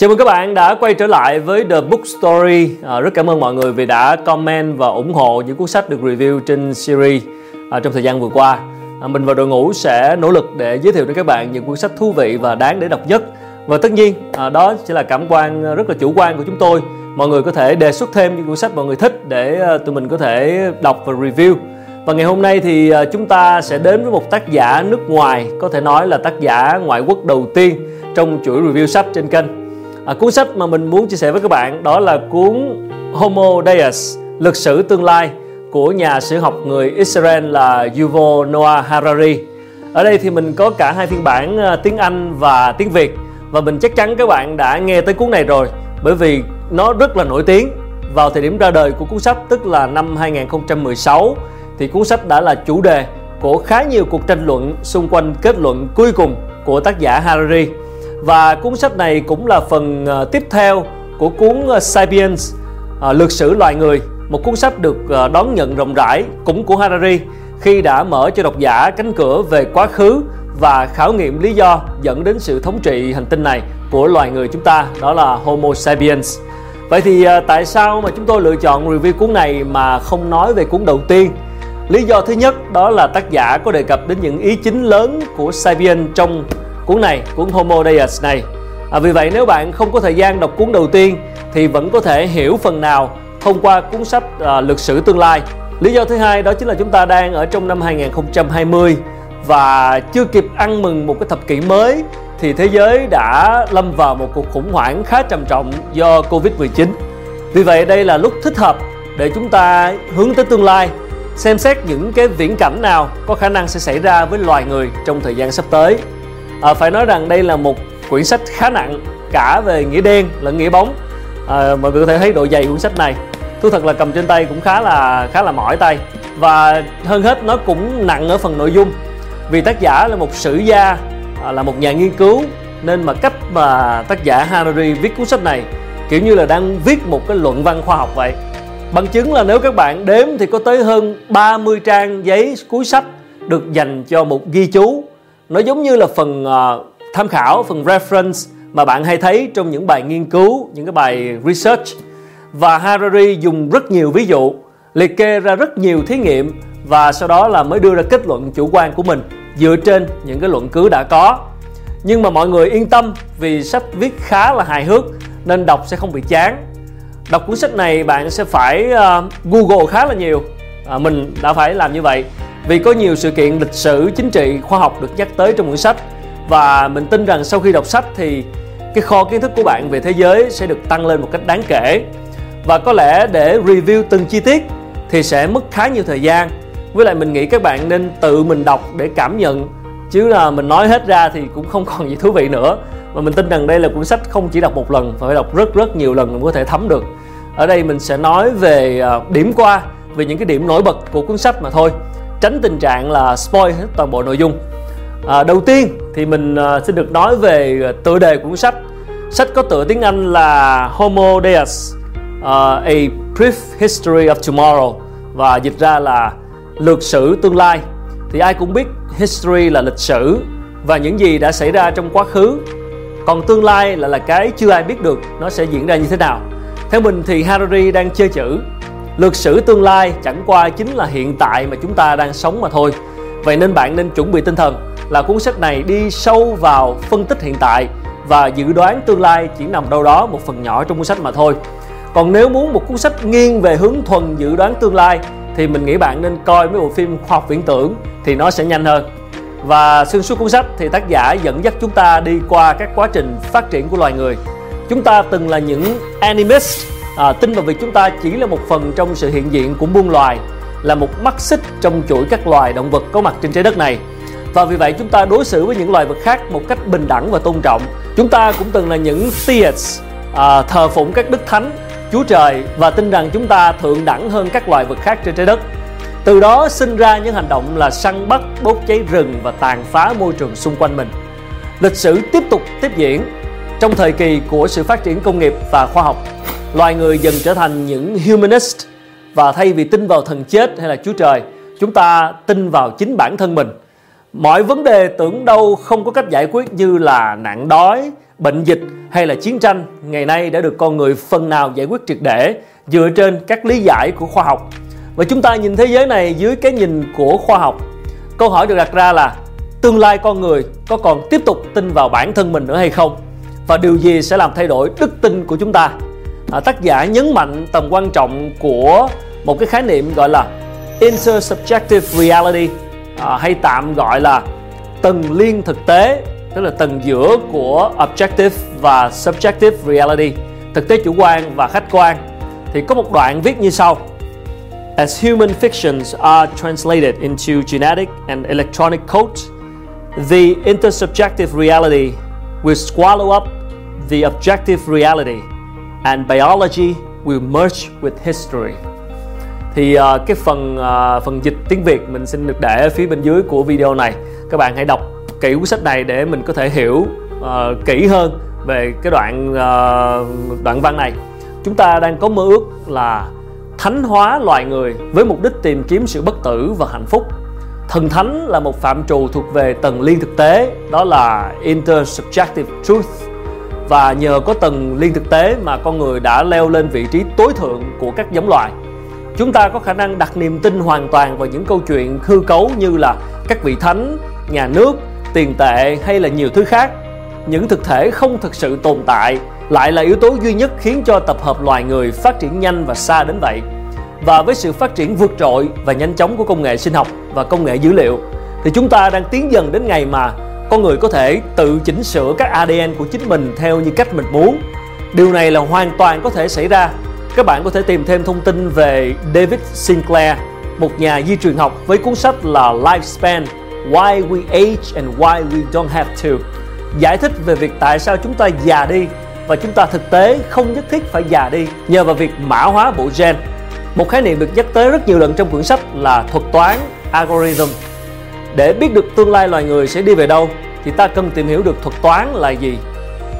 Chào mừng các bạn đã quay trở lại với The Book Story. À, rất cảm ơn mọi người vì đã comment và ủng hộ những cuốn sách được review trên series à, trong thời gian vừa qua. À, mình và đội ngũ sẽ nỗ lực để giới thiệu đến các bạn những cuốn sách thú vị và đáng để đọc nhất. Và tất nhiên à, đó sẽ là cảm quan à, rất là chủ quan của chúng tôi. Mọi người có thể đề xuất thêm những cuốn sách mọi người thích để à, tụi mình có thể đọc và review. Và ngày hôm nay thì à, chúng ta sẽ đến với một tác giả nước ngoài, có thể nói là tác giả ngoại quốc đầu tiên trong chuỗi review sách trên kênh. À, cuốn sách mà mình muốn chia sẻ với các bạn đó là cuốn Homo Deus, lịch sử tương lai của nhà sử học người Israel là Yuval Noah Harari. Ở đây thì mình có cả hai phiên bản à, tiếng Anh và tiếng Việt và mình chắc chắn các bạn đã nghe tới cuốn này rồi bởi vì nó rất là nổi tiếng. Vào thời điểm ra đời của cuốn sách tức là năm 2016 thì cuốn sách đã là chủ đề của khá nhiều cuộc tranh luận xung quanh kết luận cuối cùng của tác giả Harari và cuốn sách này cũng là phần ờ, tiếp theo của cuốn ờ, Sapiens ờ, lược sử loài người một cuốn sách được đón nhận rộng rãi cũng của Harari khi đã mở cho độc giả cánh cửa về quá khứ và khảo nghiệm lý do dẫn đến sự thống trị hành tinh này của loài người chúng ta, đó là Homo sapiens. Vậy thì tại sao mà chúng tôi lựa chọn review cuốn này mà không nói về cuốn đầu tiên? Lý do thứ nhất đó là tác giả có đề cập đến những ý chính lớn của Sapiens trong cuốn này, cuốn Homo Deus này. À, vì vậy nếu bạn không có thời gian đọc cuốn đầu tiên thì vẫn có thể hiểu phần nào thông qua cuốn sách à, Lực sử tương lai. Lý do thứ hai đó chính là chúng ta đang ở trong năm 2020 và chưa kịp ăn mừng một cái thập kỷ mới thì thế giới đã lâm vào một cuộc khủng hoảng khá trầm trọng do Covid-19. Vì vậy đây là lúc thích hợp để chúng ta hướng tới tương lai, xem xét những cái viễn cảnh nào có khả năng sẽ xảy ra với loài người trong thời gian sắp tới à, phải nói rằng đây là một quyển sách khá nặng cả về nghĩa đen lẫn nghĩa bóng. À, mọi người có thể thấy độ dày cuốn sách này. Thú thật là cầm trên tay cũng khá là khá là mỏi tay. Và hơn hết nó cũng nặng ở phần nội dung. Vì tác giả là một sử gia à, là một nhà nghiên cứu nên mà cách mà tác giả Harari viết cuốn sách này kiểu như là đang viết một cái luận văn khoa học vậy. Bằng chứng là nếu các bạn đếm thì có tới hơn 30 trang giấy cuối sách được dành cho một ghi chú nó giống như là phần uh, tham khảo phần reference mà bạn hay thấy trong những bài nghiên cứu những cái bài research. Và Harari dùng rất nhiều ví dụ liệt kê ra rất nhiều thí nghiệm và sau đó là mới đưa ra kết luận chủ quan của mình dựa trên những cái luận cứ đã có. Nhưng mà mọi người yên tâm vì sách viết khá là hài hước nên đọc sẽ không bị chán. Đọc cuốn sách này bạn sẽ phải uh, google khá là nhiều. À, mình đã phải làm như vậy vì có nhiều sự kiện lịch sử, chính trị, khoa học được nhắc tới trong quyển sách. Và mình tin rằng sau khi đọc sách thì cái kho kiến thức của bạn về thế giới sẽ được tăng lên một cách đáng kể. Và có lẽ để review từng chi tiết thì sẽ mất khá nhiều thời gian. Với lại mình nghĩ các bạn nên tự mình đọc để cảm nhận. Chứ là mình nói hết ra thì cũng không còn gì thú vị nữa. Và mình tin rằng đây là cuốn sách không chỉ đọc một lần, mà phải đọc rất rất nhiều lần mới có thể thấm được. Ở đây mình sẽ nói về ờ, điểm qua, về những cái điểm nổi bật của cuốn sách mà thôi tránh tình trạng là spoil hết toàn bộ nội dung. À, đầu tiên thì mình à, xin được nói về à, tựa đề của cuốn sách. Sách có tựa tiếng Anh là Homo Deus uh, A Brief History of Tomorrow và dịch ra là lược sử tương lai. Thì ai cũng biết history là lịch sử và những gì đã xảy ra trong quá khứ. Còn tương lai là là cái chưa ai biết được nó sẽ diễn ra như thế nào. Theo mình thì Harari đang chơi chữ lược sử tương lai chẳng qua chính là hiện tại mà chúng ta đang sống mà thôi. Vậy nên bạn nên chuẩn bị tinh thần là cuốn sách này đi sâu vào phân tích hiện tại và dự đoán tương lai chỉ nằm đâu đó một phần nhỏ trong cuốn sách mà thôi. Còn nếu muốn một cuốn sách nghiêng về hướng thuần dự đoán tương lai thì mình nghĩ bạn nên coi mấy bộ phim khoa học viễn tưởng thì nó sẽ nhanh hơn. Và xuyên suốt cuốn sách thì tác giả dẫn dắt chúng ta đi qua các quá trình phát triển của loài người. Chúng ta từng là những animist à, tin vào việc chúng ta chỉ là một phần trong sự hiện diện của muôn loài là một mắt xích trong chuỗi các loài động vật có mặt trên trái đất này. Và vì vậy chúng ta đối xử với những loài vật khác một cách bình đẳng và tôn trọng. Chúng ta cũng từng là những theists à, thờ phụng các đức thánh chúa trời và tin rằng chúng ta thượng đẳng hơn các loài vật khác trên trái đất. Từ đó sinh ra những hành động là săn bắt đốt cháy rừng và tàn phá môi trường xung quanh mình. Lịch sử tiếp tục tiếp diễn trong thời kỳ của sự phát triển công nghiệp và khoa học loài người dần trở thành những humanist và thay vì tin vào thần chết hay là Chúa Trời, chúng ta tin vào chính bản thân mình. Mọi vấn đề tưởng đâu không có cách giải quyết như là nạn đói, bệnh dịch hay là chiến tranh ngày nay đã được con người phần nào giải quyết triệt để dựa trên các lý giải của khoa học. Và chúng ta nhìn thế giới này dưới cái nhìn của khoa học. Câu hỏi được đặt ra là tương lai con người có còn tiếp tục tin vào bản thân mình nữa hay không? Và điều gì sẽ làm thay đổi đức tin của chúng ta? À, tác giả nhấn mạnh tầm quan trọng của một cái khái niệm gọi là intersubjective reality à, hay tạm gọi là tầng liên thực tế tức là tầng giữa của objective và subjective reality thực tế chủ quan và khách quan. Thì có một đoạn viết như sau. As human fictions are translated into genetic and electronic codes, the intersubjective reality will swallow up the objective reality and biology will merge with history. Thì uh, cái phần uh, phần dịch tiếng Việt mình xin được để ở phía bên dưới của video này. Các bạn hãy đọc kỹ cuốn sách này để mình có thể hiểu uh, kỹ hơn về cái đoạn uh, đoạn văn này chúng ta đang có mơ ước là thánh hóa loài người với mục đích tìm kiếm sự bất tử và hạnh phúc thần thánh là một phạm trù thuộc về tầng liên thực tế đó là intersubjective truth và nhờ có tầng liên thực tế mà con người đã leo lên vị trí tối thượng của các giống loài. Chúng ta có khả năng đặt niềm tin hoàn toàn vào những câu chuyện hư cấu như là các vị thánh, nhà nước, tiền tệ hay là nhiều thứ khác. Những thực thể không thực sự tồn tại lại là yếu tố duy nhất khiến cho tập hợp loài người phát triển nhanh và xa đến vậy. Và với sự phát triển vượt trội và nhanh chóng của công nghệ sinh học và công nghệ dữ liệu, thì chúng ta đang tiến dần đến ngày mà con người có thể tự chỉnh sửa các ADN của chính mình theo như cách mình muốn. Điều này là hoàn toàn có thể xảy ra. Các bạn có thể tìm thêm thông tin về David Sinclair, một nhà di truyền học với cuốn sách là Lifespan Why We Age and Why We Don't Have To giải thích về việc tại sao chúng ta già đi và chúng ta thực tế không nhất thiết phải già đi nhờ vào việc mã hóa bộ gen. Một khái niệm được nhắc tới rất nhiều lần trong quyển sách là thuật toán algorithm. Để biết được tương lai loài người sẽ đi về đâu, thì ta cần tìm hiểu được thuật toán là gì.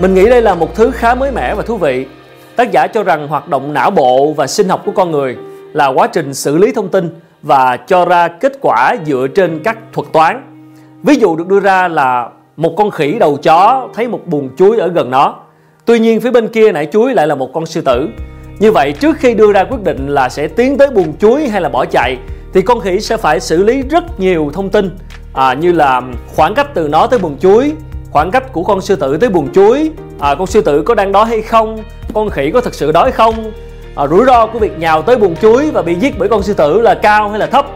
Mình nghĩ đây là một thứ khá mới mẻ và thú vị. Tác giả cho rằng hoạt động não bộ và sinh học của con người là quá trình xử lý thông tin và cho ra kết quả dựa trên các thuật toán. Ví dụ được đưa ra là một con khỉ đầu chó thấy một buồng chuối ở gần nó. Tuy nhiên phía bên kia nãy chuối lại là một con sư tử. Như vậy trước khi đưa ra quyết định là sẽ tiến tới buồng chuối hay là bỏ chạy thì con khỉ sẽ phải xử lý rất nhiều thông tin à, như là khoảng cách từ nó tới buồng chuối, khoảng cách của con sư tử tới buồng chuối, à, con sư tử có đang đói hay không, con khỉ có thật sự đói không, à, rủi ro của việc nhào tới buồng chuối và bị giết bởi con sư tử là cao hay là thấp.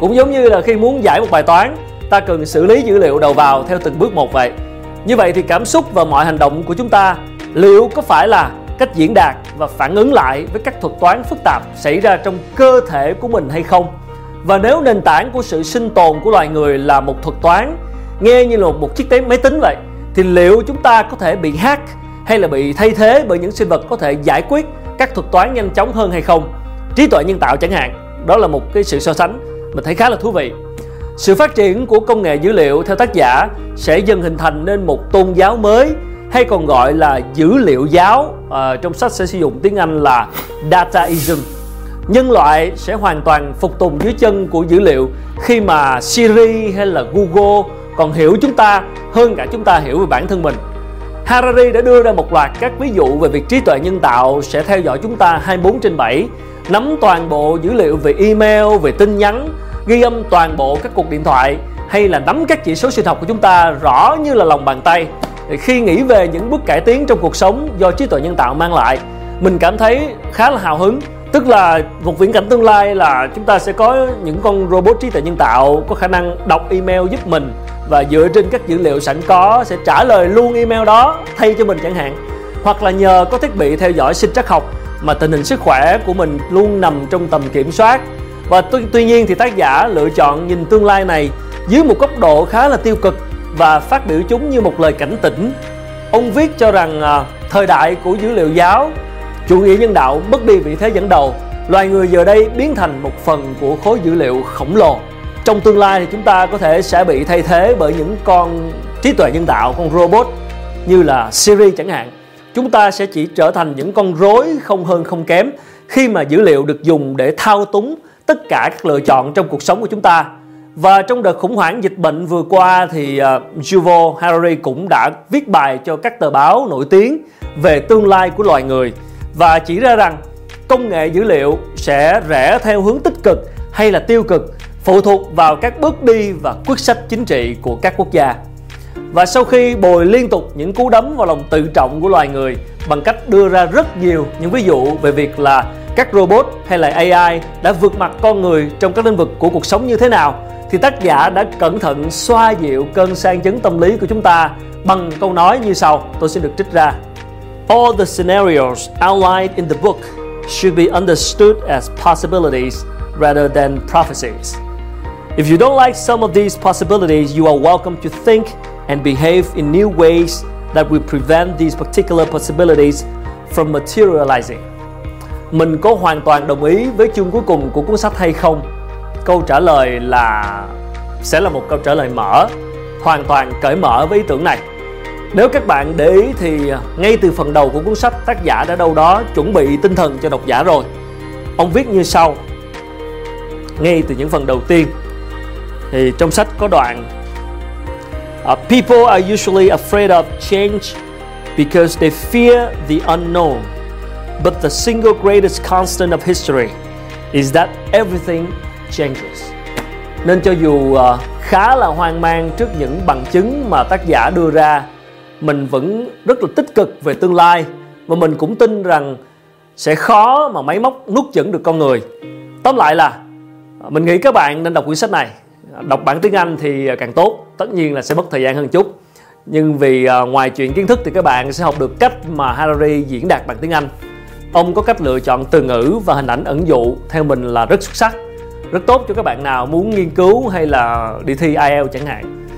Cũng giống như là khi muốn giải một bài toán ta cần xử lý dữ liệu đầu vào theo từng bước một vậy. Như vậy thì cảm xúc và mọi hành động của chúng ta liệu có phải là cách diễn đạt và phản ứng lại với các thuật toán phức tạp xảy ra trong cơ thể của mình hay không? Và nếu nền tảng của sự sinh tồn của loài người là một thuật toán, nghe như là một, chiếc máy tính vậy, thì liệu chúng ta có thể bị hack hay là bị thay thế bởi những sinh vật có thể giải quyết các thuật toán nhanh chóng hơn hay không? Trí tuệ nhân tạo chẳng hạn, đó là một cái sự so sánh mình thấy khá là thú vị. Sự phát triển của công nghệ dữ liệu theo tác giả sẽ dần hình thành nên một tôn giáo mới hay còn gọi là dữ liệu giáo à, trong sách sẽ sử dụng tiếng Anh là dataism nhân loại sẽ hoàn toàn phục tùng dưới chân của dữ liệu khi mà Siri hay là Google còn hiểu chúng ta hơn cả chúng ta hiểu về bản thân mình. Harari đã đưa ra một loạt các ví dụ về việc trí tuệ nhân tạo sẽ theo dõi chúng ta 24 trên 7 nắm toàn bộ dữ liệu về email, về tin nhắn ghi âm toàn bộ các cuộc điện thoại hay là nắm các chỉ số sinh học của chúng ta rõ như là lòng bàn tay. Thì khi nghĩ về những bước cải tiến trong cuộc sống do trí tuệ nhân tạo mang lại mình cảm thấy khá là hào hứng tức là một viễn cảnh tương lai là chúng ta sẽ có những con robot trí tuệ nhân tạo có khả năng đọc email giúp mình và dựa trên các dữ liệu sẵn có sẽ trả lời luôn email đó thay cho mình chẳng hạn hoặc là nhờ có thiết bị theo dõi sinh trắc học mà tình hình sức khỏe của mình luôn nằm trong tầm kiểm soát và tuy, tuy nhiên thì tác giả lựa chọn nhìn tương lai này dưới một góc độ khá là tiêu cực và phát biểu chúng như một lời cảnh tỉnh. Ông viết cho rằng à, thời đại của dữ liệu giáo, chủ nghĩa nhân đạo mất đi vị thế dẫn đầu, loài người giờ đây biến thành một phần của khối dữ liệu khổng lồ. Trong tương lai thì chúng ta có thể sẽ bị thay thế bởi những con trí tuệ nhân tạo, con robot như là Siri chẳng hạn. Chúng ta sẽ chỉ trở thành những con rối không hơn không kém khi mà dữ liệu được dùng để thao túng tất cả các lựa chọn trong cuộc sống của chúng ta Và trong đợt khủng hoảng dịch bệnh vừa qua thì uh, Yuval Harari cũng đã viết bài cho các tờ báo nổi tiếng về tương lai của loài người và chỉ ra rằng công nghệ dữ liệu sẽ rẽ theo hướng tích cực hay là tiêu cực, phụ thuộc vào các bước đi và quyết sách chính trị của các quốc gia. Và sau khi bồi liên tục những cú đấm vào lòng tự trọng của loài người bằng cách đưa ra rất nhiều những ví dụ về việc là các robot hay là AI đã vượt mặt con người trong các lĩnh vực của cuộc sống như thế nào, thì tác giả đã cẩn thận xoa dịu cơn sang chấn tâm lý của chúng ta bằng câu nói như sau, tôi sẽ được trích ra All the scenarios outlined in the book should be understood as possibilities rather than prophecies. If you don't like some of these possibilities, you are welcome to think and behave in new ways that will prevent these particular possibilities from materializing. Mình có hoàn toàn đồng ý với chương cuối cùng của cuốn sách hay không? Câu trả lời là sẽ là một câu trả lời mở, hoàn toàn cởi mở với ý tưởng này. Nếu các bạn để ý thì ngay từ phần đầu của cuốn sách tác giả đã đâu đó chuẩn bị tinh thần cho độc giả rồi. Ông viết như sau. Ngay từ những phần đầu tiên thì trong sách có đoạn uh, People are usually afraid of change because they fear the unknown. But the single greatest constant of history is that everything changes. Nên cho dù uh, khá là hoang mang trước những bằng chứng mà tác giả đưa ra mình vẫn rất là tích cực về tương lai và mình cũng tin rằng sẽ khó mà máy móc nuốt chửng được con người. Tóm lại là, mình nghĩ các bạn nên đọc quyển sách này. Đọc bản tiếng anh thì càng tốt, tất nhiên là sẽ mất thời gian hơn chút. Nhưng vì à, ngoài chuyện kiến thức thì các bạn sẽ học được cách mà Harari diễn đạt bằng tiếng Anh. Ông có cách lựa chọn từ ngữ và hình ảnh ẩn dụ theo mình là rất xuất sắc. Rất tốt cho các bạn nào muốn nghiên cứu hay là đi thi IELTS chẳng hạn.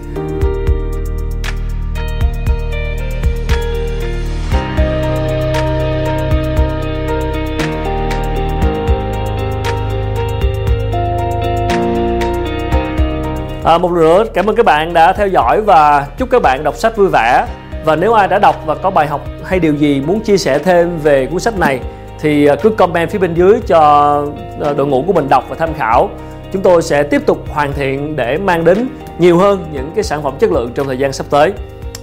À, một lần nữa cảm ơn các bạn đã theo dõi và chúc các bạn đọc sách vui vẻ. Và nếu ai đã đọc và có bài học hay điều gì muốn chia sẻ thêm về cuốn sách này thì à, cứ comment phía bên dưới cho à, đội ngũ của mình đọc và tham khảo. Chúng tôi sẽ tiếp tục hoàn thiện để mang đến nhiều hơn những cái sản phẩm chất lượng trong thời gian sắp tới.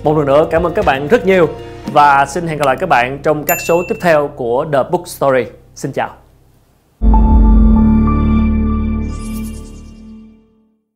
Một lần nữa cảm ơn các bạn rất nhiều và xin hẹn gặp lại các bạn trong các số tiếp theo của The Book Story. Xin chào.